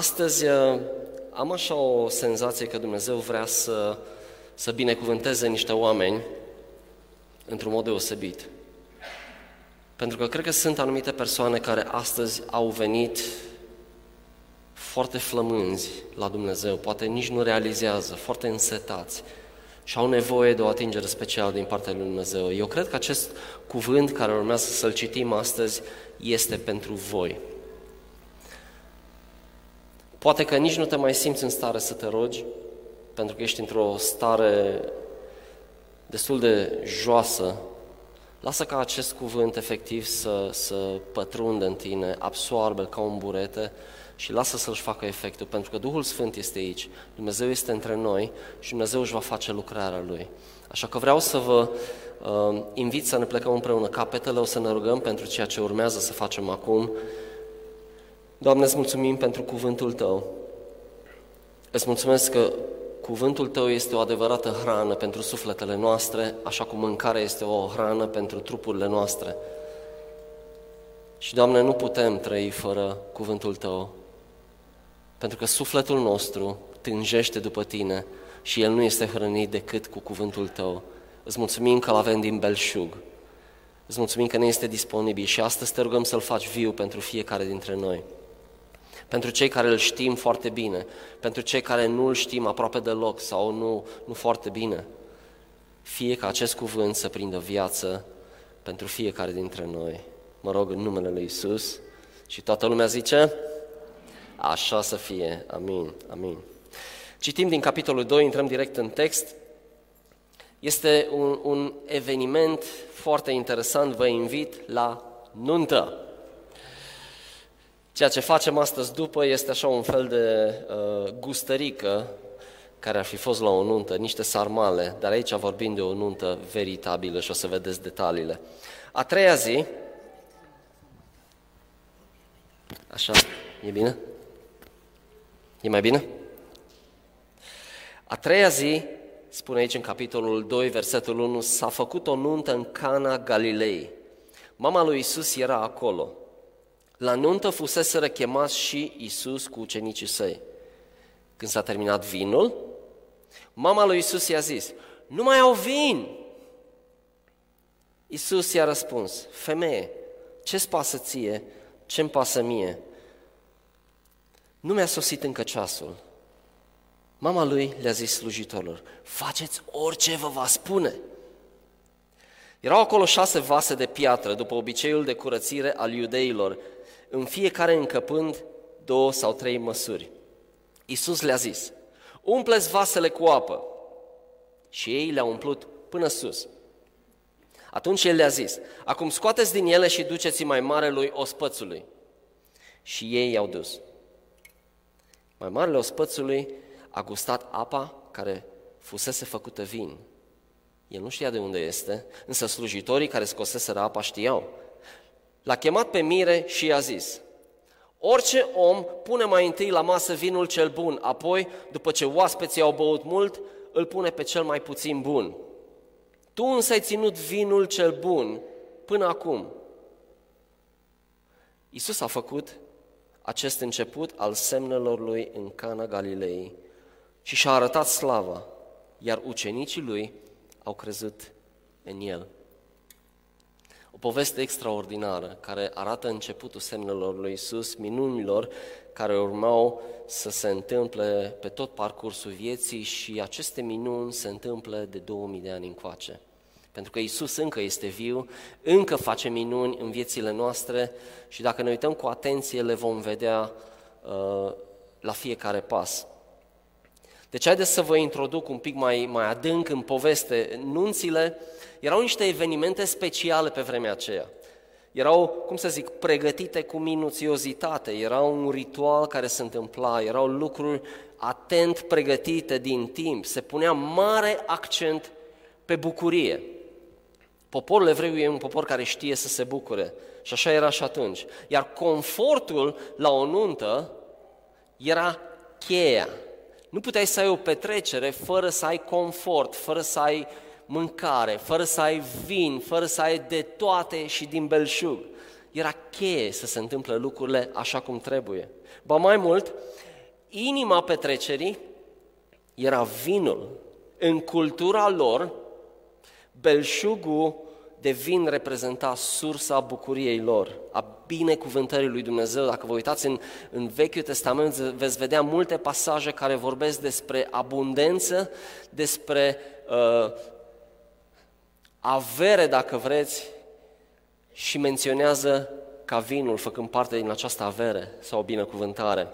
Astăzi uh, am așa o senzație că Dumnezeu vrea să, să binecuvânteze niște oameni într-un mod deosebit. Pentru că cred că sunt anumite persoane care astăzi au venit foarte flămânzi la Dumnezeu, poate nici nu realizează, foarte însetați și au nevoie de o atingere specială din partea lui Dumnezeu. Eu cred că acest cuvânt care urmează să-l citim astăzi este pentru voi. Poate că nici nu te mai simți în stare să te rogi, pentru că ești într-o stare destul de joasă. Lasă ca acest cuvânt efectiv să, să pătrundă în tine, absoarbe ca un burete și lasă să-și facă efectul, pentru că Duhul Sfânt este aici, Dumnezeu este între noi și Dumnezeu își va face lucrarea Lui. Așa că vreau să vă uh, invit să ne plecăm împreună capetele, o să ne rugăm pentru ceea ce urmează să facem acum Doamne, îți mulțumim pentru cuvântul Tău. Îți mulțumesc că cuvântul Tău este o adevărată hrană pentru sufletele noastre, așa cum mâncarea este o hrană pentru trupurile noastre. Și, Doamne, nu putem trăi fără cuvântul Tău, pentru că sufletul nostru tânjește după Tine și el nu este hrănit decât cu cuvântul Tău. Îți mulțumim că l avem din belșug. Îți mulțumim că ne este disponibil și astăzi te rugăm să-l faci viu pentru fiecare dintre noi pentru cei care îl știm foarte bine, pentru cei care nu îl știm aproape deloc sau nu, nu foarte bine. Fie ca acest cuvânt să prindă viață pentru fiecare dintre noi. Mă rog în numele Lui Isus și toată lumea zice, așa să fie, amin, amin. Citim din capitolul 2, intrăm direct în text. Este un, un eveniment foarte interesant, vă invit la nuntă. Ceea ce facem astăzi după este așa un fel de uh, gustărică care ar fi fost la o nuntă, niște sarmale, dar aici vorbim de o nuntă veritabilă și o să vedeți detaliile. A treia zi, așa, e bine? E mai bine? A treia zi, spune aici în capitolul 2, versetul 1, s-a făcut o nuntă în Cana Galilei. Mama lui Isus era acolo. La nuntă fusese chemați și Isus cu ucenicii săi. Când s-a terminat vinul, mama lui Isus i-a zis, nu mai au vin! Isus i-a răspuns, femeie, ce-ți pasă ție, ce-mi pasă mie? Nu mi-a sosit încă ceasul. Mama lui le-a zis slujitorilor, faceți orice vă va spune. Erau acolo șase vase de piatră, după obiceiul de curățire al iudeilor, în fiecare încăpând două sau trei măsuri. Iisus le-a zis, umpleți vasele cu apă. Și ei le-au umplut până sus. Atunci el le-a zis, acum scoateți din ele și duceți mai marelui ospățului. Și ei i-au dus. Mai marele ospățului a gustat apa care fusese făcută vin. El nu știa de unde este, însă slujitorii care scoseseră apa știau. L-a chemat pe mire și i-a zis, Orice om pune mai întâi la masă vinul cel bun, apoi, după ce oaspeții au băut mult, îl pune pe cel mai puțin bun. Tu însă ai ținut vinul cel bun până acum. Isus a făcut acest început al semnelor lui în Cana Galilei și și-a arătat slava, iar ucenicii lui au crezut în el. O poveste extraordinară care arată începutul semnelor lui Isus, minunilor care urmau să se întâmple pe tot parcursul vieții și aceste minuni se întâmplă de 2000 de ani încoace. Pentru că Isus încă este viu, încă face minuni în viețile noastre și dacă ne uităm cu atenție le vom vedea uh, la fiecare pas. Deci haideți să vă introduc un pic mai, mai adânc în poveste. Nunțile erau niște evenimente speciale pe vremea aceea. Erau, cum să zic, pregătite cu minuțiozitate, era un ritual care se întâmpla, erau lucruri atent pregătite din timp, se punea mare accent pe bucurie. Poporul evreu e un popor care știe să se bucure și așa era și atunci. Iar confortul la o nuntă era cheia. Nu puteai să ai o petrecere fără să ai confort, fără să ai mâncare, fără să ai vin, fără să ai de toate și din belșug. Era cheie să se întâmple lucrurile așa cum trebuie. Ba mai mult, inima petrecerii era vinul. În cultura lor, belșugul de vin reprezenta sursa bucuriei lor, a binecuvântării lui Dumnezeu. Dacă vă uitați în, în Vechiul Testament, veți vedea multe pasaje care vorbesc despre abundență, despre uh, avere, dacă vreți, și menționează ca vinul, făcând parte din această avere sau binecuvântare.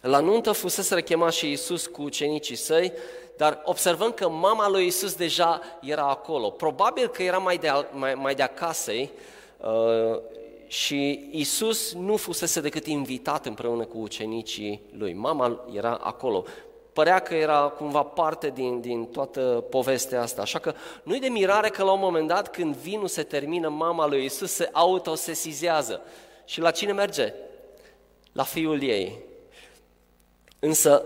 La nuntă fusese rechemat și Iisus cu ucenicii săi, dar observăm că mama lui Iisus deja era acolo. Probabil că era mai de, mai, mai de acasă uh, și Iisus nu fusese decât invitat împreună cu ucenicii lui. Mama era acolo. Părea că era cumva parte din, din toată povestea asta. Așa că nu-i de mirare că la un moment dat, când vinul se termină, mama lui Iisus se autosesizează. Și la cine merge? La fiul ei. Însă,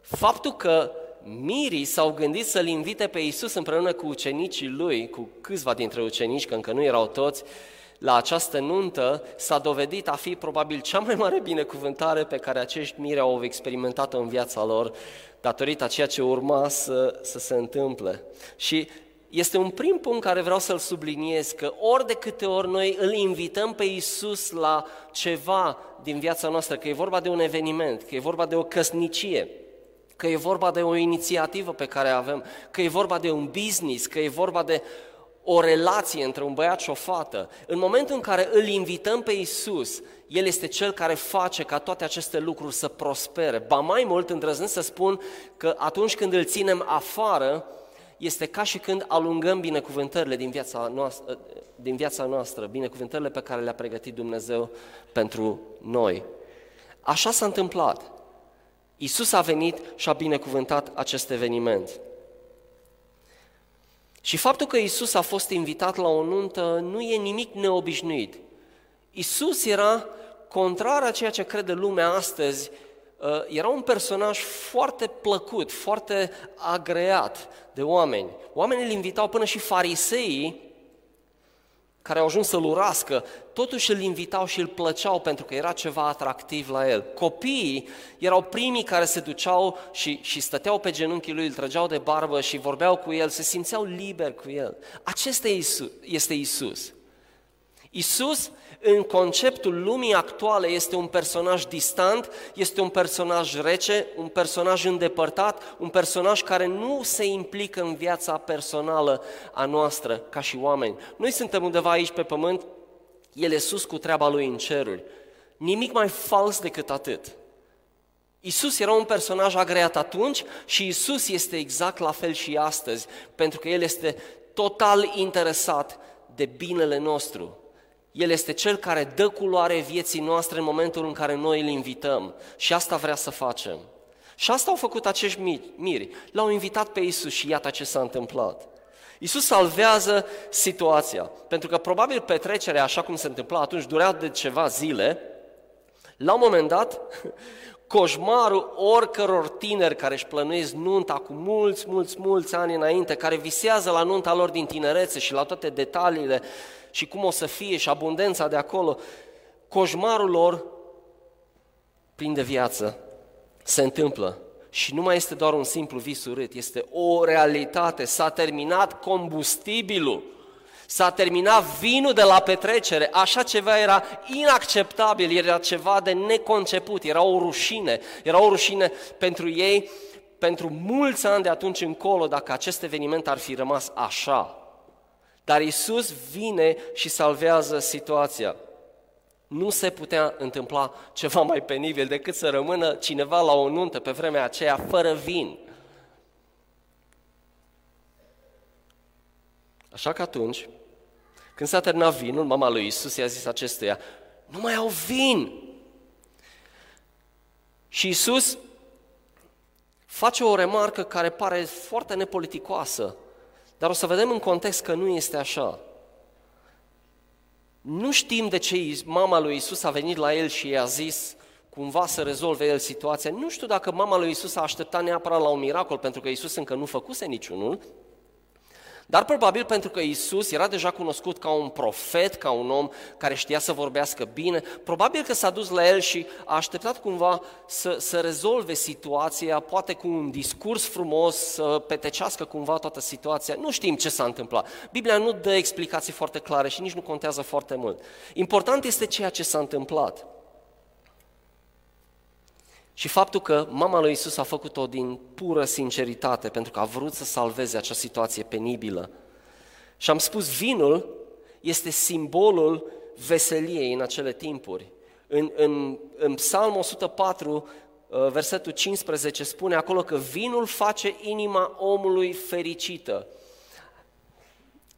faptul că mirii s-au gândit să-L invite pe Iisus împreună cu ucenicii lui, cu câțiva dintre ucenici, că încă nu erau toți, la această nuntă s-a dovedit a fi probabil cea mai mare binecuvântare pe care acești miri au experimentat-o în viața lor, datorită a ceea ce urma să, să se întâmple. Și este un prim punct care vreau să-l subliniez, că ori de câte ori noi îl invităm pe Iisus la ceva din viața noastră, că e vorba de un eveniment, că e vorba de o căsnicie, că e vorba de o inițiativă pe care avem, că e vorba de un business, că e vorba de o relație între un băiat și o fată, în momentul în care îl invităm pe Isus, El este Cel care face ca toate aceste lucruri să prospere. Ba mai mult îndrăznesc să spun că atunci când îl ținem afară, este ca și când alungăm binecuvântările din viața noastră, din viața noastră binecuvântările pe care le-a pregătit Dumnezeu pentru noi. Așa s-a întâmplat. Isus a venit și a binecuvântat acest eveniment. Și faptul că Isus a fost invitat la o nuntă nu e nimic neobișnuit. Isus era contrar a ceea ce crede lumea astăzi, uh, era un personaj foarte plăcut, foarte agreat de oameni. Oamenii îl invitau până și fariseii care au ajuns să-l urască, totuși îl invitau și îl plăceau pentru că era ceva atractiv la el. Copiii erau primii care se duceau și, și stăteau pe genunchii lui, îl trăgeau de barbă și vorbeau cu el, se simțeau liberi cu el. Acesta este Isus. Isus, în conceptul lumii actuale, este un personaj distant, este un personaj rece, un personaj îndepărtat, un personaj care nu se implică în viața personală a noastră ca și oameni. Noi suntem undeva aici pe pământ, El e sus cu treaba Lui în ceruri. Nimic mai fals decât atât. Isus era un personaj agreat atunci și Isus este exact la fel și astăzi, pentru că El este total interesat de binele nostru, el este Cel care dă culoare vieții noastre în momentul în care noi îl invităm. Și asta vrea să facem. Și asta au făcut acești miri. L-au invitat pe Isus și iată ce s-a întâmplat. Isus salvează situația, pentru că probabil petrecerea, așa cum se întâmpla atunci, durea de ceva zile. La un moment dat, coșmarul oricăror tineri care își plănuiesc nunta cu mulți, mulți, mulți ani înainte, care visează la nunta lor din tinerețe și la toate detaliile și cum o să fie și abundența de acolo, coșmarul lor prinde viață, se întâmplă. Și nu mai este doar un simplu vis urât, este o realitate, s-a terminat combustibilul, s-a terminat vinul de la petrecere, așa ceva era inacceptabil, era ceva de neconceput, era o rușine, era o rușine pentru ei, pentru mulți ani de atunci încolo, dacă acest eveniment ar fi rămas așa. Dar Isus vine și salvează situația. Nu se putea întâmpla ceva mai penibil decât să rămână cineva la o nuntă pe vremea aceea fără vin. Așa că atunci, când s-a terminat vinul, mama lui Isus i-a zis acestuia, nu mai au vin! Și Isus face o remarcă care pare foarte nepoliticoasă. Dar o să vedem în context că nu este așa. Nu știm de ce mama lui Isus a venit la el și i-a zis cumva să rezolve el situația. Nu știu dacă mama lui Isus a așteptat neapărat la un miracol, pentru că Isus încă nu făcuse niciunul, Dar probabil pentru că Isus era deja cunoscut ca un profet, ca un om care știa să vorbească bine, probabil că s-a dus la el și a așteptat cumva să, să rezolve situația, poate cu un discurs frumos, să petecească cumva toată situația. Nu știm ce s-a întâmplat. Biblia nu dă explicații foarte clare și nici nu contează foarte mult. Important este ceea ce s-a întâmplat. Și faptul că mama lui Isus a făcut-o din pură sinceritate, pentru că a vrut să salveze acea situație penibilă. Și am spus, vinul este simbolul veseliei în acele timpuri. În, în, în Psalm 104, uh, versetul 15, spune acolo că vinul face inima omului fericită.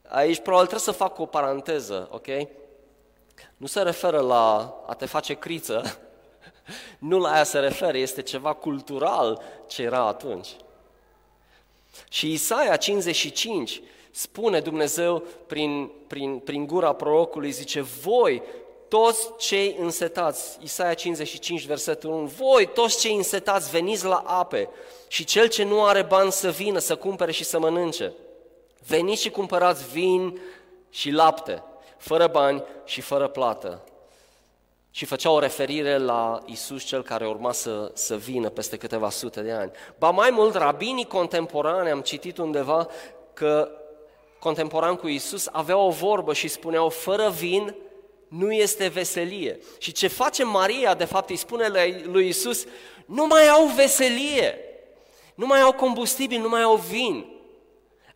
Aici probabil trebuie să fac o paranteză, ok? Nu se referă la a te face criță, nu la aia se referă, este ceva cultural ce era atunci. Și Isaia 55 spune Dumnezeu prin, prin, prin gura prorocului, zice, voi, toți cei însetați, Isaia 55, versetul 1, voi, toți cei însetați, veniți la ape și cel ce nu are bani să vină, să cumpere și să mănânce. Veniți și cumpărați vin și lapte, fără bani și fără plată și făcea o referire la Isus cel care urma să, să vină peste câteva sute de ani. Ba mai mult, rabinii contemporane, am citit undeva că contemporan cu Isus aveau o vorbă și spuneau, fără vin nu este veselie. Și ce face Maria, de fapt, îi spune lui Isus, nu mai au veselie, nu mai au combustibil, nu mai au vin.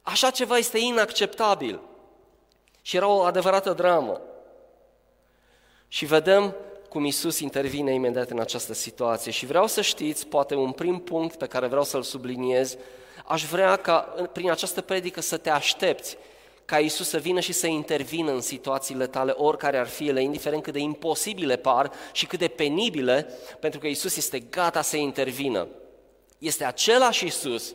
Așa ceva este inacceptabil. Și era o adevărată dramă. Și vedem cum Isus intervine imediat în această situație. Și vreau să știți, poate un prim punct pe care vreau să-l subliniez, aș vrea ca prin această predică să te aștepți ca Isus să vină și să intervină în situațiile tale, oricare ar fi ele, indiferent cât de imposibile par și cât de penibile, pentru că Isus este gata să intervină. Este același Isus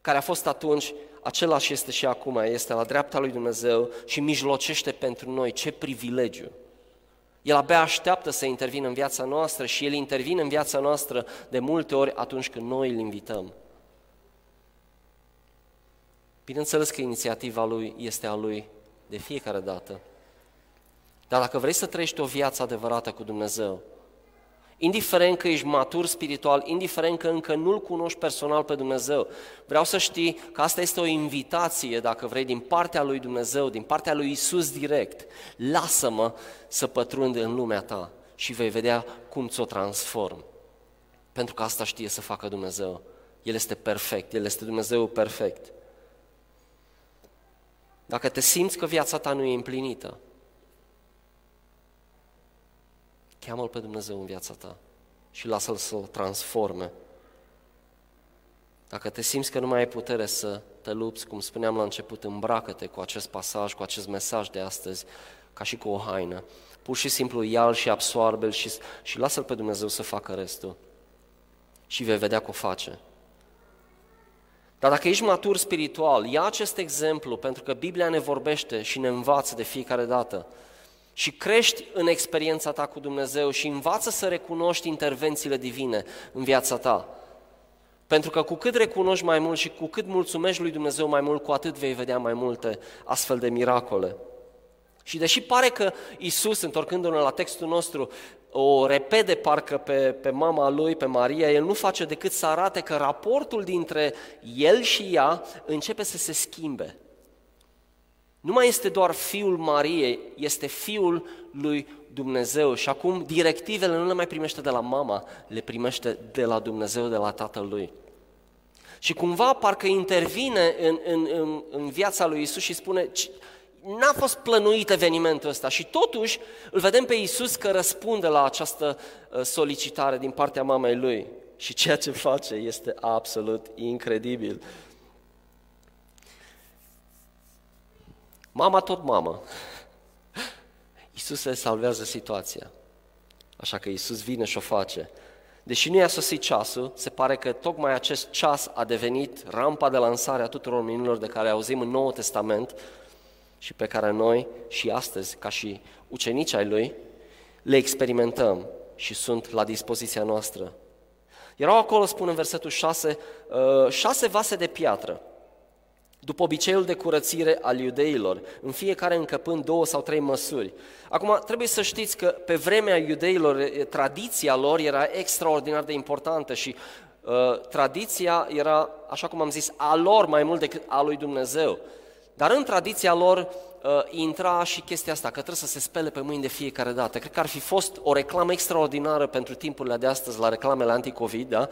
care a fost atunci, același este și acum, este la dreapta lui Dumnezeu și mijlocește pentru noi. Ce privilegiu! El abia așteaptă să intervină în viața noastră și El intervine în viața noastră de multe ori atunci când noi îl invităm. Bineînțeles că inițiativa Lui este a Lui de fiecare dată. Dar dacă vrei să trăiești o viață adevărată cu Dumnezeu, indiferent că ești matur spiritual, indiferent că încă nu-L cunoști personal pe Dumnezeu. Vreau să știi că asta este o invitație, dacă vrei, din partea lui Dumnezeu, din partea lui Isus direct. Lasă-mă să pătrund în lumea ta și vei vedea cum ți-o transform. Pentru că asta știe să facă Dumnezeu. El este perfect, El este Dumnezeu perfect. Dacă te simți că viața ta nu e împlinită, Cheamă-L pe Dumnezeu în viața ta și lasă-L să o transforme. Dacă te simți că nu mai ai putere să te lupți, cum spuneam la început, îmbracă-te cu acest pasaj, cu acest mesaj de astăzi, ca și cu o haină. Pur și simplu ia și absoarbe și, și lasă-L pe Dumnezeu să facă restul. Și vei vedea că o face. Dar dacă ești matur spiritual, ia acest exemplu, pentru că Biblia ne vorbește și ne învață de fiecare dată și crești în experiența ta cu Dumnezeu și învață să recunoști intervențiile divine în viața ta. Pentru că cu cât recunoști mai mult și cu cât mulțumești lui Dumnezeu mai mult, cu atât vei vedea mai multe astfel de miracole. Și deși pare că Isus, întorcându-ne la textul nostru, o repede parcă pe, pe mama lui, pe Maria, el nu face decât să arate că raportul dintre el și ea începe să se schimbe. Nu mai este doar fiul Mariei, este fiul lui Dumnezeu și acum directivele nu le mai primește de la mama, le primește de la Dumnezeu, de la tatăl lui. Și cumva parcă intervine în, în, în, în viața lui Isus și spune, n-a fost plănuit evenimentul ăsta și totuși îl vedem pe Isus că răspunde la această uh, solicitare din partea mamei lui. Și ceea ce face este absolut incredibil. Mama tot mamă. Iisus se salvează situația. Așa că Iisus vine și o face. Deși nu i-a sosit ceasul, se pare că tocmai acest ceas a devenit rampa de lansare a tuturor minunilor de care auzim în Noul Testament și pe care noi și astăzi, ca și ucenici ai Lui, le experimentăm și sunt la dispoziția noastră. Erau acolo, spune în versetul 6, uh, șase vase de piatră după obiceiul de curățire al iudeilor, în fiecare încăpând două sau trei măsuri. Acum, trebuie să știți că pe vremea iudeilor, tradiția lor era extraordinar de importantă și uh, tradiția era, așa cum am zis, a lor mai mult decât a lui Dumnezeu. Dar în tradiția lor uh, intra și chestia asta, că trebuie să se spele pe mâini de fiecare dată. Cred că ar fi fost o reclamă extraordinară pentru timpurile de astăzi la reclamele anti-Covid, da?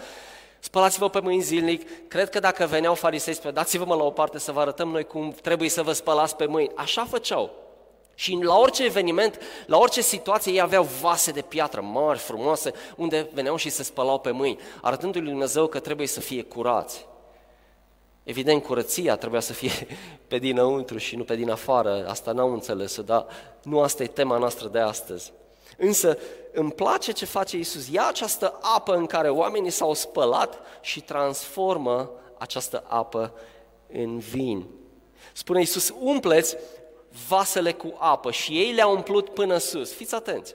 Spălați-vă pe mâini zilnic. Cred că dacă veneau farisei, spre dați-vă-mă la o parte să vă arătăm noi cum trebuie să vă spălați pe mâini. Așa făceau. Și la orice eveniment, la orice situație, ei aveau vase de piatră mari, frumoase, unde veneau și se spălau pe mâini, arătându-lui Dumnezeu că trebuie să fie curați. Evident, curăția trebuia să fie pe dinăuntru și nu pe din afară, asta n-au înțeles dar nu asta e tema noastră de astăzi. Însă îmi place ce face Isus. Ia această apă în care oamenii s-au spălat și transformă această apă în vin. Spune Isus, umpleți vasele cu apă și ei le-au umplut până sus. Fiți atenți!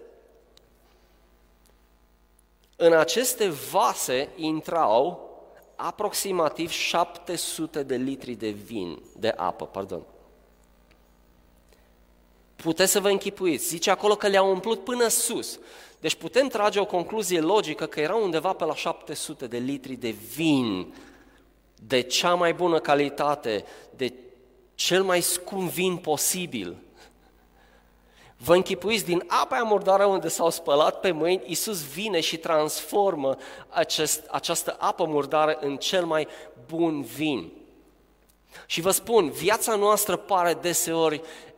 În aceste vase intrau aproximativ 700 de litri de vin, de apă, pardon. Puteți să vă închipuiți, zice acolo că le-au umplut până sus. Deci putem trage o concluzie logică că erau undeva pe la 700 de litri de vin, de cea mai bună calitate, de cel mai scump vin posibil. Vă închipuiți, din apa murdară unde s-au spălat pe mâini, Iisus vine și transformă acest, această apă murdară în cel mai bun vin. Și vă spun, viața noastră pare deseori uh,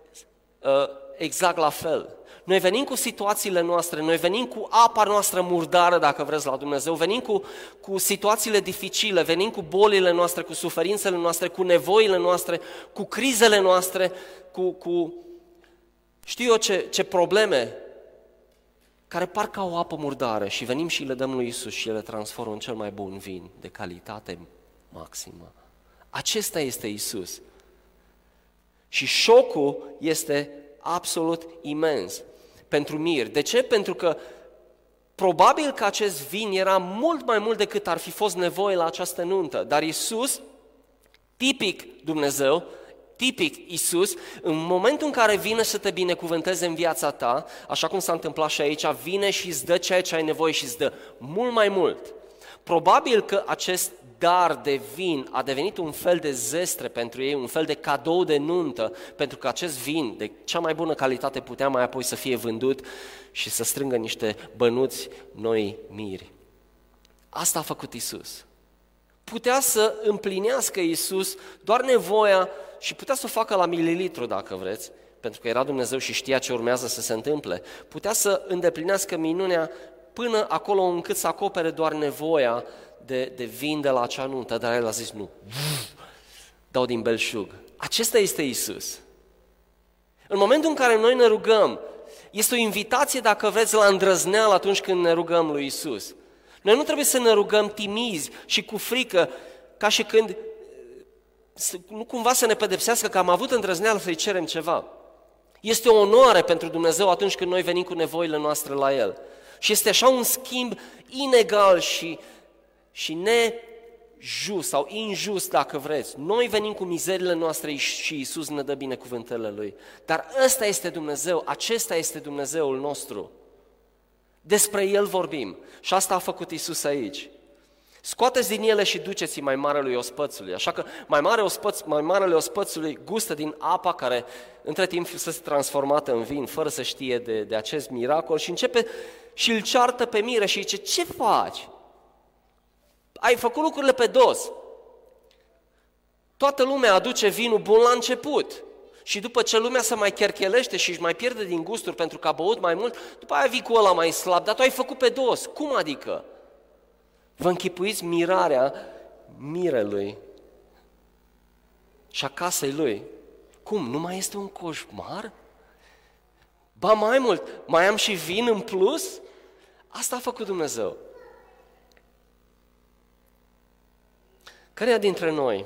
exact la fel. Noi venim cu situațiile noastre, noi venim cu apa noastră murdară, dacă vreți, la Dumnezeu, venim cu, cu situațiile dificile, venim cu bolile noastre, cu suferințele noastre, cu nevoile noastre, cu crizele noastre, cu, cu știu eu ce, ce probleme care par ca o apă murdară și venim și le dăm lui Isus și le transformă în cel mai bun vin de calitate maximă. Acesta este Isus. Și șocul este absolut imens pentru mir. De ce? Pentru că probabil că acest vin era mult mai mult decât ar fi fost nevoie la această nuntă. Dar Isus, tipic Dumnezeu, tipic Isus, în momentul în care vine să te binecuvânteze în viața ta, așa cum s-a întâmplat și aici, vine și îți dă ceea ce ai nevoie și îți dă mult mai mult. Probabil că acest dar de vin a devenit un fel de zestre pentru ei, un fel de cadou de nuntă, pentru că acest vin de cea mai bună calitate putea mai apoi să fie vândut și să strângă niște bănuți noi miri. Asta a făcut Isus. Putea să împlinească Isus doar nevoia și putea să o facă la mililitru, dacă vreți, pentru că era Dumnezeu și știa ce urmează să se întâmple. Putea să îndeplinească minunea până acolo încât să acopere doar nevoia de, de vin de la acea nuntă, dar el a zis nu, dau din belșug. Acesta este Isus. În momentul în care noi ne rugăm, este o invitație, dacă vreți, la îndrăzneală atunci când ne rugăm lui Isus. Noi nu trebuie să ne rugăm timizi și cu frică, ca și când nu cumva să ne pedepsească că am avut îndrăzneală să-i cerem ceva. Este o onoare pentru Dumnezeu atunci când noi venim cu nevoile noastre la El. Și este așa un schimb inegal și, și nejust sau injust, dacă vreți. Noi venim cu mizerile noastre și Isus ne dă binecuvântările Lui. Dar ăsta este Dumnezeu, acesta este Dumnezeul nostru. Despre El vorbim. Și asta a făcut Isus aici. Scoateți din ele și duceți mai marelui ospățului. Așa că mai, mare ospăț, mai marele ospățului gustă din apa care între timp să se transformată în vin, fără să știe de, de acest miracol și începe și îl ceartă pe mire și zice, ce faci? Ai făcut lucrurile pe dos. Toată lumea aduce vinul bun la început. Și după ce lumea se mai cherchelește și își mai pierde din gusturi pentru că a băut mai mult, după aia vii cu ăla mai slab, dar tu ai făcut pe dos. Cum adică? Vă închipuiți mirarea mirelui și a casei lui. Cum? Nu mai este un coșmar? Ba mai mult, mai am și vin în plus? Asta a făcut Dumnezeu. Căreia dintre noi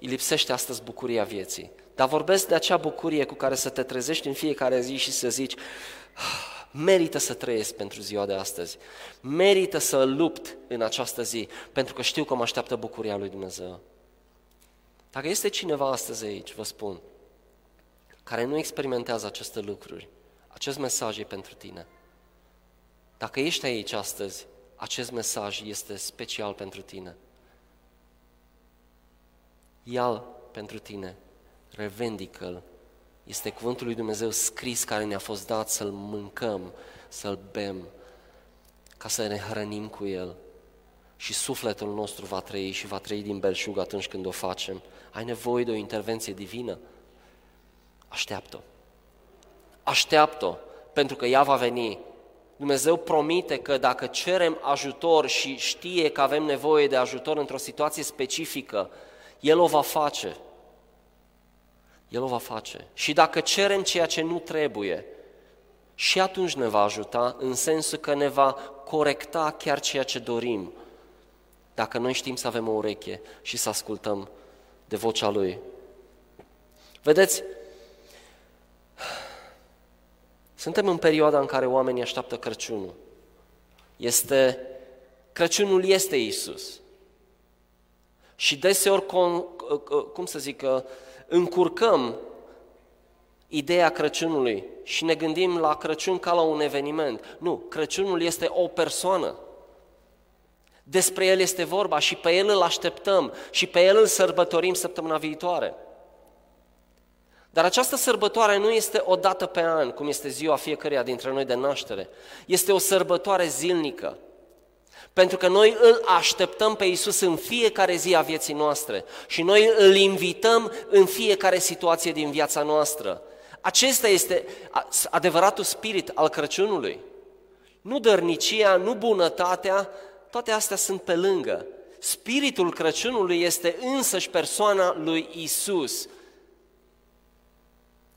îi lipsește astăzi bucuria vieții? Dar vorbesc de acea bucurie cu care să te trezești în fiecare zi și să zici, ah, Merită să trăiesc pentru ziua de astăzi. Merită să lupt în această zi, pentru că știu că mă așteaptă bucuria lui Dumnezeu. Dacă este cineva astăzi aici, vă spun, care nu experimentează aceste lucruri, acest mesaj e pentru tine. Dacă ești aici astăzi, acest mesaj este special pentru tine. ia pentru tine, revendică-l. Este cuvântul lui Dumnezeu scris care ne-a fost dat să-l mâncăm, să-l bem, ca să ne hrănim cu el. Și sufletul nostru va trăi și va trăi din belșug atunci când o facem. Ai nevoie de o intervenție divină? Așteaptă-o. Așteaptă-o, pentru că ea va veni. Dumnezeu promite că dacă cerem ajutor și știe că avem nevoie de ajutor într-o situație specifică, El o va face. El o va face. Și dacă cerem ceea ce nu trebuie, și atunci ne va ajuta în sensul că ne va corecta chiar ceea ce dorim, dacă noi știm să avem o ureche și să ascultăm de vocea Lui. Vedeți, suntem în perioada în care oamenii așteaptă Crăciunul. Este, Crăciunul este Isus. Și deseori, cum să zic, încurcăm ideea Crăciunului și ne gândim la Crăciun ca la un eveniment. Nu, Crăciunul este o persoană. Despre El este vorba și pe El îl așteptăm și pe El îl sărbătorim săptămâna viitoare. Dar această sărbătoare nu este o dată pe an, cum este ziua fiecăruia dintre noi de naștere. Este o sărbătoare zilnică. Pentru că noi îl așteptăm pe Isus în fiecare zi a vieții noastre și noi îl invităm în fiecare situație din viața noastră. Acesta este adevăratul spirit al Crăciunului. Nu dărnicia, nu bunătatea, toate astea sunt pe lângă. Spiritul Crăciunului este însăși persoana lui Isus.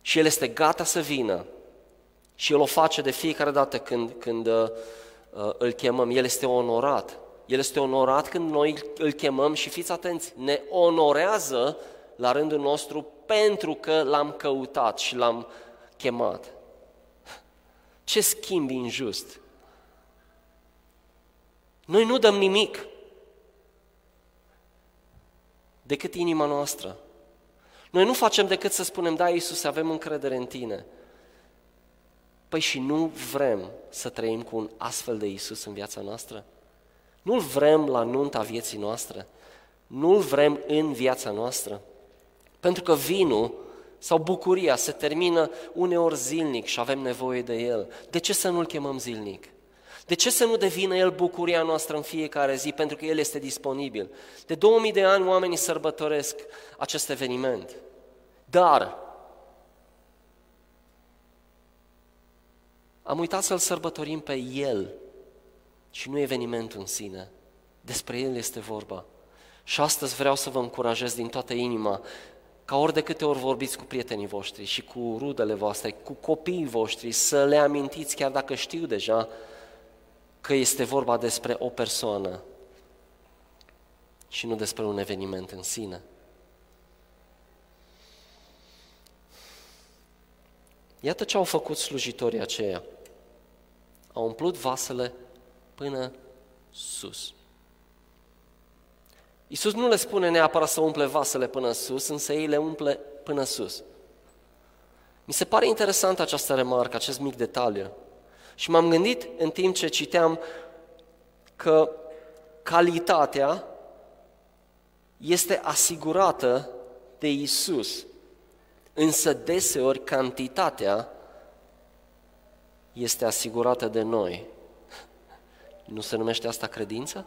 Și El este gata să vină. Și El o face de fiecare dată când, când uh, uh, îl chemăm. El este onorat. El este onorat când noi îl chemăm și fiți atenți, ne onorează la rândul nostru pentru că l-am căutat și l-am chemat. Ce schimb injust! Noi nu dăm nimic decât inima noastră. Noi nu facem decât să spunem, da, Iisus, avem încredere în Tine. Păi și nu vrem să trăim cu un astfel de Iisus în viața noastră? Nu-L vrem la nunta vieții noastre? Nu-L vrem în viața noastră? Pentru că vinul sau bucuria se termină uneori zilnic și avem nevoie de el. De ce să nu-L chemăm zilnic? De ce să nu devină El bucuria noastră în fiecare zi? Pentru că El este disponibil. De 2000 de ani oamenii sărbătoresc acest eveniment. Dar am uitat să-L sărbătorim pe El și nu evenimentul în sine. Despre El este vorba. Și astăzi vreau să vă încurajez din toată inima ca ori de câte ori vorbiți cu prietenii voștri și cu rudele voastre, cu copiii voștri, să le amintiți, chiar dacă știu deja, că este vorba despre o persoană și nu despre un eveniment în sine. Iată ce au făcut slujitorii aceia. Au umplut vasele până sus. Iisus nu le spune neapărat să umple vasele până sus, însă ei le umple până sus. Mi se pare interesant această remarcă, acest mic detaliu. Și m-am gândit în timp ce citeam că calitatea este asigurată de Isus, însă deseori cantitatea este asigurată de noi. Nu se numește asta credință?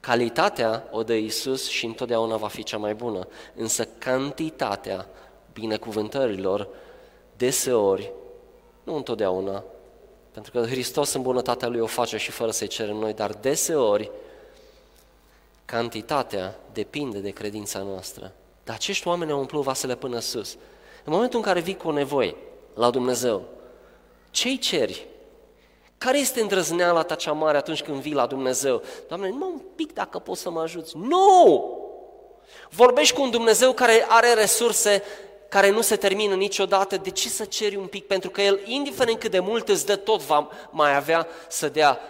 Calitatea o dă Isus și întotdeauna va fi cea mai bună, însă cantitatea binecuvântărilor deseori, nu întotdeauna, pentru că Hristos în bunătatea Lui o face și fără să-i cerem noi, dar deseori cantitatea depinde de credința noastră. Dar acești oameni au umplut vasele până sus. În momentul în care vii cu o nevoie la Dumnezeu, ce-i ceri? Care este îndrăzneala ta cea mare atunci când vii la Dumnezeu? Doamne, numai un pic dacă poți să mă ajuți. Nu! Vorbești cu un Dumnezeu care are resurse care nu se termină niciodată, de ce să ceri un pic? Pentru că El, indiferent cât de mult îți dă, tot va mai avea să dea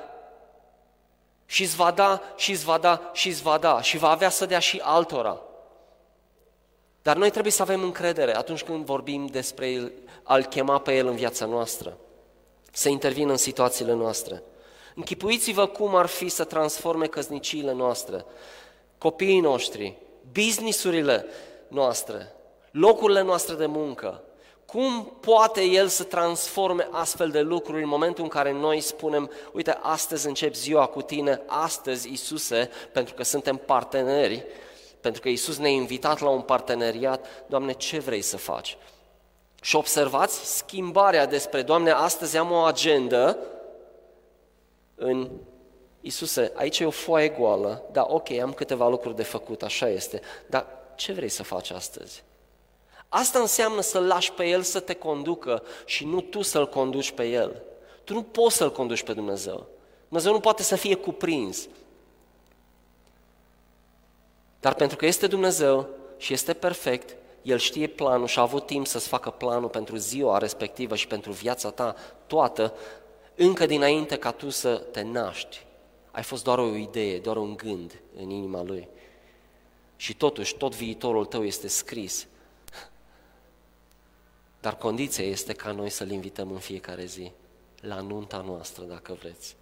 Și îți va da, și îți va da, și îți va da. Și va avea să dea și altora. Dar noi trebuie să avem încredere atunci când vorbim despre El, a-L chema pe El în viața noastră. Să intervină în situațiile noastre. Închipuiți-vă cum ar fi să transforme căsniciile noastre, copiii noștri, businessurile noastre, locurile noastre de muncă. Cum poate El să transforme astfel de lucruri în momentul în care noi spunem, uite, astăzi încep ziua cu tine, astăzi, Iisuse, pentru că suntem parteneri, pentru că Iisus ne-a invitat la un parteneriat, Doamne, ce vrei să faci? Și observați schimbarea despre, Doamne, astăzi am o agendă în Iisuse, aici e o foaie goală, da, ok, am câteva lucruri de făcut, așa este, dar ce vrei să faci astăzi? Asta înseamnă să-L lași pe El să te conducă și nu tu să-L conduci pe El. Tu nu poți să-L conduci pe Dumnezeu. Dumnezeu nu poate să fie cuprins. Dar pentru că este Dumnezeu și este perfect, El știe planul și a avut timp să-ți facă planul pentru ziua respectivă și pentru viața ta toată, încă dinainte ca tu să te naști. Ai fost doar o idee, doar un gând în inima Lui. Și totuși, tot viitorul tău este scris. Dar condiția este ca noi să-L invităm în fiecare zi, la nunta noastră, dacă vreți.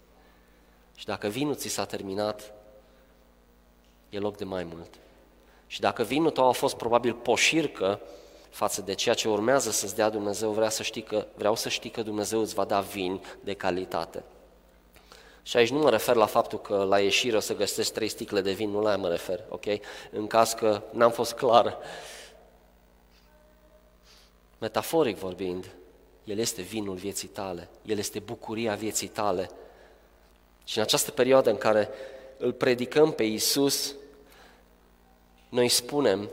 Și dacă vinul ți s-a terminat, e loc de mai mult. Și dacă vinul tău a fost probabil poșircă față de ceea ce urmează să-ți dea Dumnezeu, vrea să știi că, vreau să știi că Dumnezeu îți va da vin de calitate. Și aici nu mă refer la faptul că la ieșire o să găsești trei sticle de vin, nu la aia mă refer, ok? În caz că n-am fost clar. Metaforic vorbind, El este vinul vieții tale, El este bucuria vieții tale. Și în această perioadă în care îl predicăm pe Iisus, noi spunem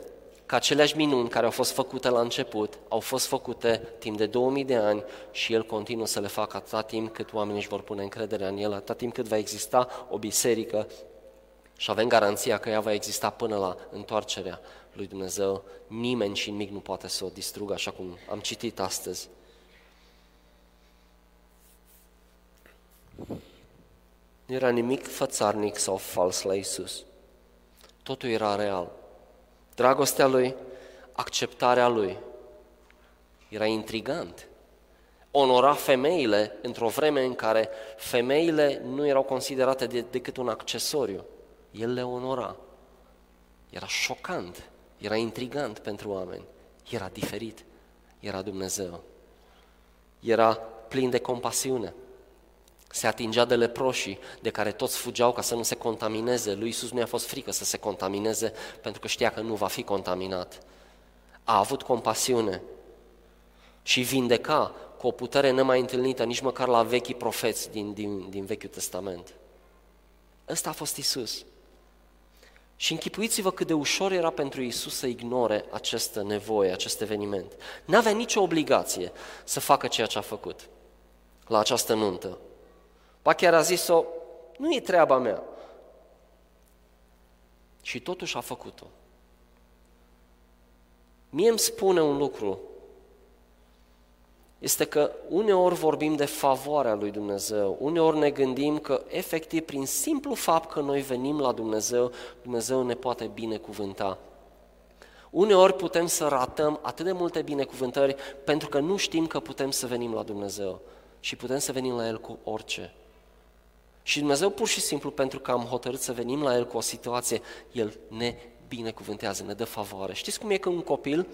că aceleași minuni care au fost făcute la început au fost făcute timp de 2000 de ani și El continuă să le facă atâta timp cât oamenii își vor pune încredere în El, atâta timp cât va exista o biserică și avem garanția că ea va exista până la întoarcerea lui Dumnezeu. Nimeni și nimic nu poate să o distrugă, așa cum am citit astăzi. Nu era nimic fățarnic sau fals la Isus. Totul era real. Dragostea lui, acceptarea lui. Era intrigant. Onora femeile într-o vreme în care femeile nu erau considerate de, decât un accesoriu. El le onora. Era șocant, era intrigant pentru oameni, era diferit, era Dumnezeu. Era plin de compasiune. Se atingea de leproșii, de care toți fugeau ca să nu se contamineze. Lui Iisus nu i-a fost frică să se contamineze, pentru că știa că nu va fi contaminat. A avut compasiune și vindeca cu o putere nemai întâlnită, nici măcar la vechii profeți din, din, din Vechiul Testament. Ăsta a fost Isus. Și închipuiți-vă cât de ușor era pentru Isus să ignore această nevoie, acest eveniment. N-avea nicio obligație să facă ceea ce a făcut la această nuntă. Ba chiar a zis-o, nu e treaba mea. Și totuși a făcut-o. Mie îmi spune un lucru, este că uneori vorbim de favoarea lui Dumnezeu, uneori ne gândim că efectiv prin simplu fapt că noi venim la Dumnezeu, Dumnezeu ne poate binecuvânta. Uneori putem să ratăm atât de multe binecuvântări pentru că nu știm că putem să venim la Dumnezeu și putem să venim la El cu orice. Și Dumnezeu pur și simplu pentru că am hotărât să venim la El cu o situație, El ne binecuvântează, ne dă favoare. Știți cum e când un copil,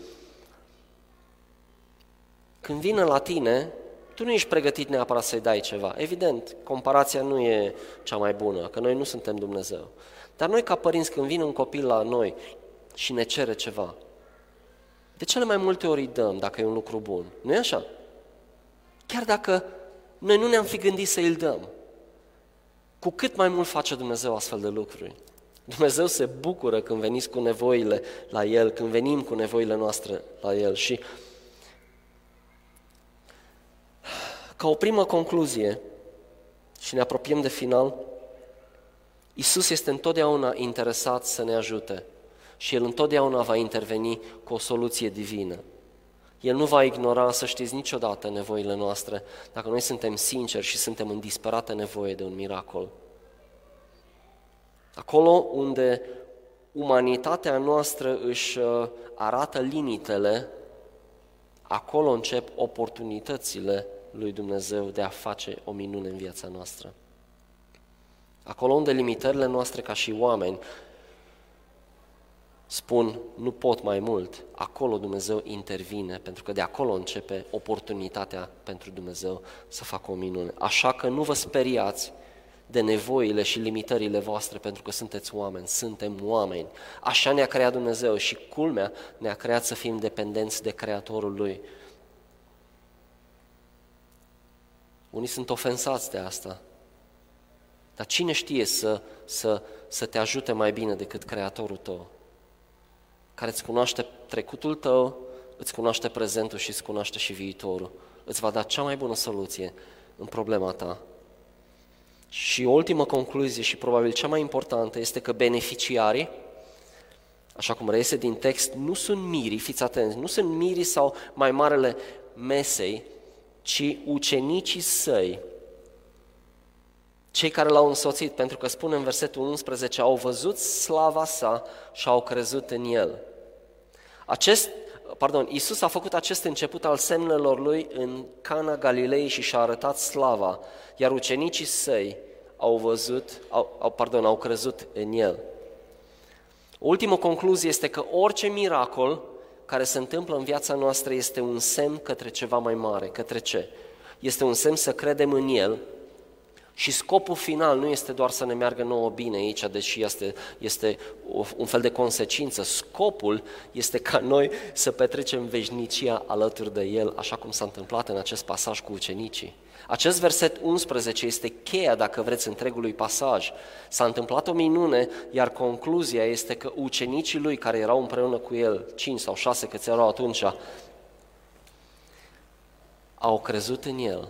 când vine la tine, tu nu ești pregătit neapărat să-i dai ceva. Evident, comparația nu e cea mai bună, că noi nu suntem Dumnezeu. Dar noi ca părinți, când vine un copil la noi și ne cere ceva, de cele mai multe ori îi dăm dacă e un lucru bun. nu e așa? Chiar dacă noi nu ne-am fi gândit să îl dăm. Cu cât mai mult face Dumnezeu astfel de lucruri. Dumnezeu se bucură când veniți cu nevoile la El, când venim cu nevoile noastre la El. Și ca o primă concluzie, și ne apropiem de final, Isus este întotdeauna interesat să ne ajute și El întotdeauna va interveni cu o soluție divină. El nu va ignora, să știți, niciodată nevoile noastre, dacă noi suntem sinceri și suntem în disperată nevoie de un miracol. Acolo unde umanitatea noastră își uh, arată limitele, acolo încep oportunitățile lui Dumnezeu de a face o minune în viața noastră. Acolo unde limitările noastre ca și oameni spun nu pot mai mult, acolo Dumnezeu intervine, pentru că de acolo începe oportunitatea pentru Dumnezeu să facă o minune. Așa că nu vă speriați de nevoile și limitările voastre, pentru că sunteți oameni, suntem oameni. Așa ne-a creat Dumnezeu și culmea ne-a creat să fim dependenți de Creatorul Lui. Unii sunt ofensați de asta. Dar cine știe să, să, să te ajute mai bine decât Creatorul tău? Care îți cunoaște trecutul tău, îți cunoaște prezentul și îți cunoaște și viitorul. Îți va da cea mai bună soluție în problema ta. Și ultima concluzie și probabil cea mai importantă este că beneficiarii, așa cum reiese din text, nu sunt mirii, fiți atenți, nu sunt mirii sau mai marele mesei, ci ucenicii săi, cei care l-au însoțit, pentru că spune în versetul 11, au văzut slava sa și au crezut în el. Acest, pardon, Iisus a făcut acest început al semnelor lui în Cana Galilei și și-a arătat slava, iar ucenicii săi au văzut, au, au, pardon, au crezut în el. Ultima concluzie este că orice miracol care se întâmplă în viața noastră este un semn către ceva mai mare. Către ce? Este un semn să credem în El și scopul final nu este doar să ne meargă nouă bine aici, deși este, este un fel de consecință. Scopul este ca noi să petrecem veșnicia alături de El, așa cum s-a întâmplat în acest pasaj cu ucenicii. Acest verset 11 este cheia, dacă vreți, întregului pasaj. S-a întâmplat o minune, iar concluzia este că ucenicii lui, care erau împreună cu el, cinci sau șase câți erau atunci, au crezut în el.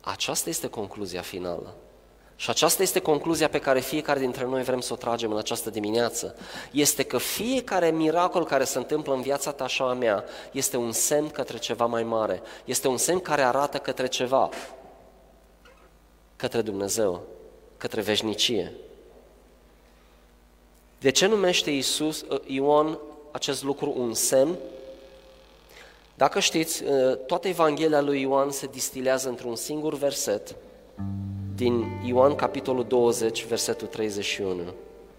Aceasta este concluzia finală. Și aceasta este concluzia pe care fiecare dintre noi vrem să o tragem în această dimineață. Este că fiecare miracol care se întâmplă în viața ta și a mea este un semn către ceva mai mare. Este un semn care arată către ceva către Dumnezeu, către veșnicie. De ce numește Iisus, uh, Ioan acest lucru un semn? Dacă știți, uh, toată Evanghelia lui Ioan se distilează într-un singur verset din Ioan capitolul 20, versetul 31.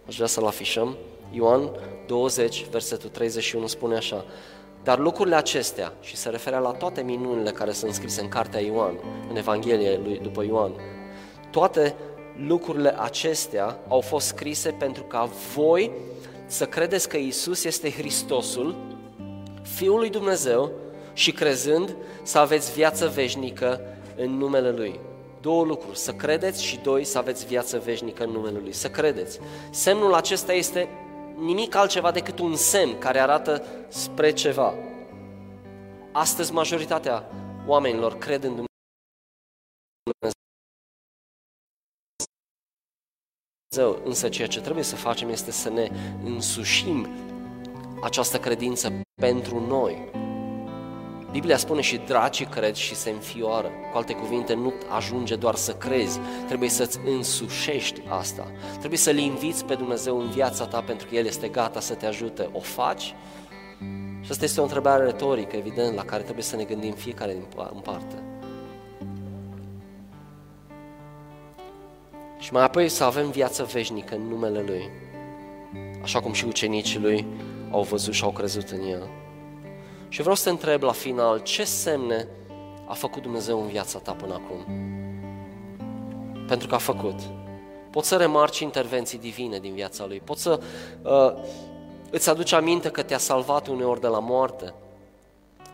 Aș vrea să-l afișăm. Ioan 20, versetul 31 spune așa, dar lucrurile acestea, și se referea la toate minunile care sunt scrise în cartea Ioan, în Evanghelie lui după Ioan, toate lucrurile acestea au fost scrise pentru ca voi să credeți că Isus este Hristosul, Fiul lui Dumnezeu și crezând să aveți viață veșnică în numele Lui. Două lucruri, să credeți și doi, să aveți viață veșnică în numele Lui. Să credeți. Semnul acesta este nimic altceva decât un semn care arată spre ceva. Astăzi majoritatea oamenilor cred în Dumnezeu Dumnezeu, însă ceea ce trebuie să facem este să ne însușim această credință pentru noi. Biblia spune și dracii cred și se înfioară. Cu alte cuvinte, nu ajunge doar să crezi, trebuie să-ți însușești asta. Trebuie să-L inviți pe Dumnezeu în viața ta pentru că El este gata să te ajute. O faci? Și asta este o întrebare retorică, evident, la care trebuie să ne gândim fiecare în parte. și mai apoi să avem viață veșnică în numele Lui, așa cum și ucenicii Lui au văzut și au crezut în El. Și vreau să te întreb la final, ce semne a făcut Dumnezeu în viața ta până acum? Pentru că a făcut. Poți să remarci intervenții divine din viața Lui, poți să uh, îți aduci aminte că te-a salvat uneori de la moarte,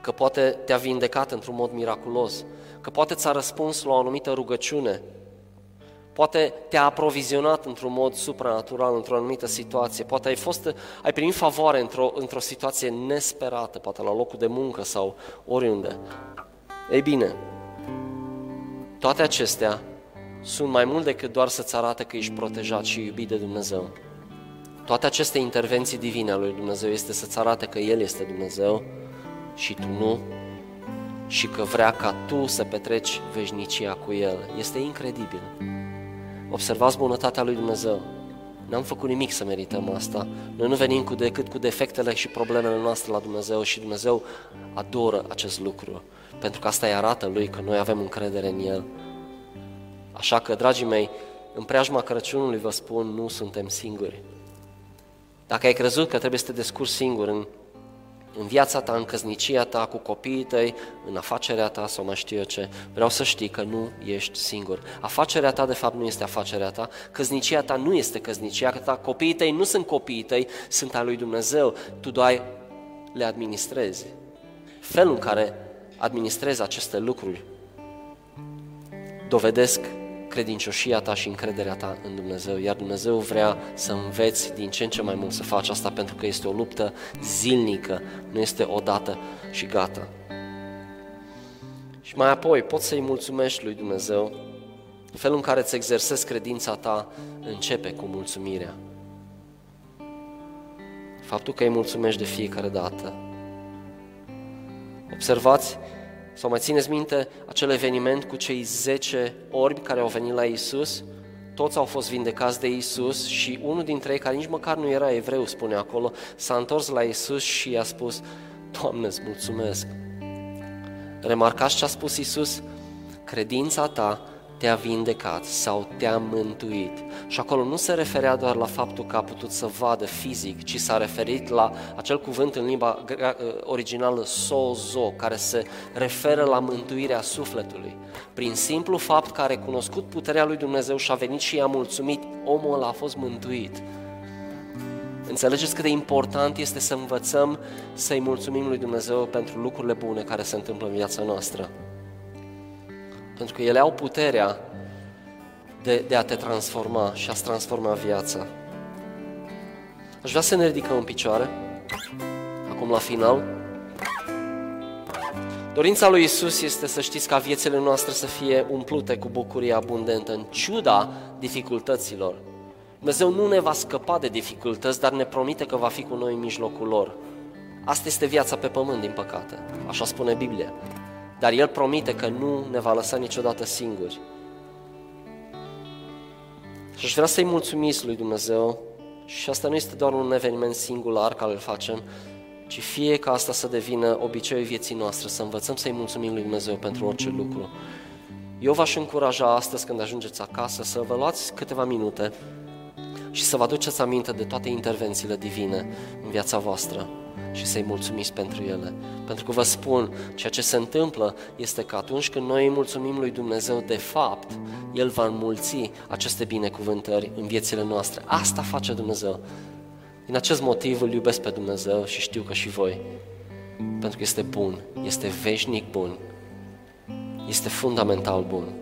că poate te-a vindecat într-un mod miraculos, că poate ți-a răspuns la o anumită rugăciune, Poate te-a aprovizionat într-un mod supranatural, într-o anumită situație. Poate ai, fost, ai primit favoare într-o, într-o situație nesperată, poate la locul de muncă sau oriunde. Ei bine, toate acestea sunt mai mult decât doar să-ți arate că ești protejat și iubit de Dumnezeu. Toate aceste intervenții divine ale lui Dumnezeu este să-ți arate că El este Dumnezeu și tu nu și că vrea ca tu să petreci veșnicia cu El. Este incredibil. Observați bunătatea lui Dumnezeu. N-am făcut nimic să merităm asta. Noi nu venim cu decât cu defectele și problemele noastre la Dumnezeu și Dumnezeu adoră acest lucru. Pentru că asta îi arată Lui că noi avem încredere în El. Așa că, dragii mei, în preajma Crăciunului vă spun, nu suntem singuri. Dacă ai crezut că trebuie să te descurci singur în, în viața ta, în căznicia ta, cu copiii tăi, în afacerea ta sau mai știu eu ce, vreau să știi că nu ești singur. Afacerea ta, de fapt, nu este afacerea ta, căznicia ta nu este căznicia ta, copiii tăi nu sunt copiii tăi, sunt al lui Dumnezeu, tu doar le administrezi. Felul în care administrezi aceste lucruri dovedesc credincioșia ta și încrederea ta în Dumnezeu, iar Dumnezeu vrea să înveți din ce în ce mai mult să faci asta pentru că este o luptă zilnică, nu este odată și gata. Și mai apoi poți să-i mulțumești lui Dumnezeu, felul în care îți exersezi credința ta începe cu mulțumirea. Faptul că îi mulțumești de fiecare dată. Observați sau mai țineți minte acel eveniment cu cei 10 orbi care au venit la Isus? Toți au fost vindecați de Isus și unul dintre ei, care nici măcar nu era evreu, spune acolo, s-a întors la Isus și i-a spus, Doamne, îți mulțumesc. Remarcați ce a spus Isus? Credința ta te-a vindecat sau te-a mântuit. Și acolo nu se referea doar la faptul că a putut să vadă fizic, ci s-a referit la acel cuvânt în limba originală sozo, care se referă la mântuirea sufletului. Prin simplu fapt că a recunoscut puterea lui Dumnezeu și a venit și i-a mulțumit, omul ăla a fost mântuit. Înțelegeți cât de important este să învățăm să-i mulțumim lui Dumnezeu pentru lucrurile bune care se întâmplă în viața noastră. Pentru că ele au puterea de, de a te transforma și a-ți transforma viața. Aș vrea să ne ridicăm în picioare, acum la final. Dorința lui Isus este să știți ca viețile noastre să fie umplute cu bucurie abundentă, în ciuda dificultăților. Dumnezeu nu ne va scăpa de dificultăți, dar ne promite că va fi cu noi în mijlocul lor. Asta este viața pe pământ, din păcate. Așa spune Biblia. Dar El promite că nu ne va lăsa niciodată singuri. Și aș vrea să-i mulțumiți lui Dumnezeu și asta nu este doar un eveniment singular care îl facem, ci fie ca asta să devină obiceiul vieții noastre, să învățăm să-i mulțumim lui Dumnezeu pentru orice lucru. Eu v-aș încuraja astăzi când ajungeți acasă să vă luați câteva minute și să vă aduceți aminte de toate intervențiile divine în viața voastră și să-i mulțumiți pentru ele. Pentru că vă spun, ceea ce se întâmplă este că atunci când noi îi mulțumim lui Dumnezeu, de fapt, El va înmulți aceste binecuvântări în viețile noastre. Asta face Dumnezeu. Din acest motiv îl iubesc pe Dumnezeu și știu că și voi. Pentru că este bun, este veșnic bun, este fundamental bun.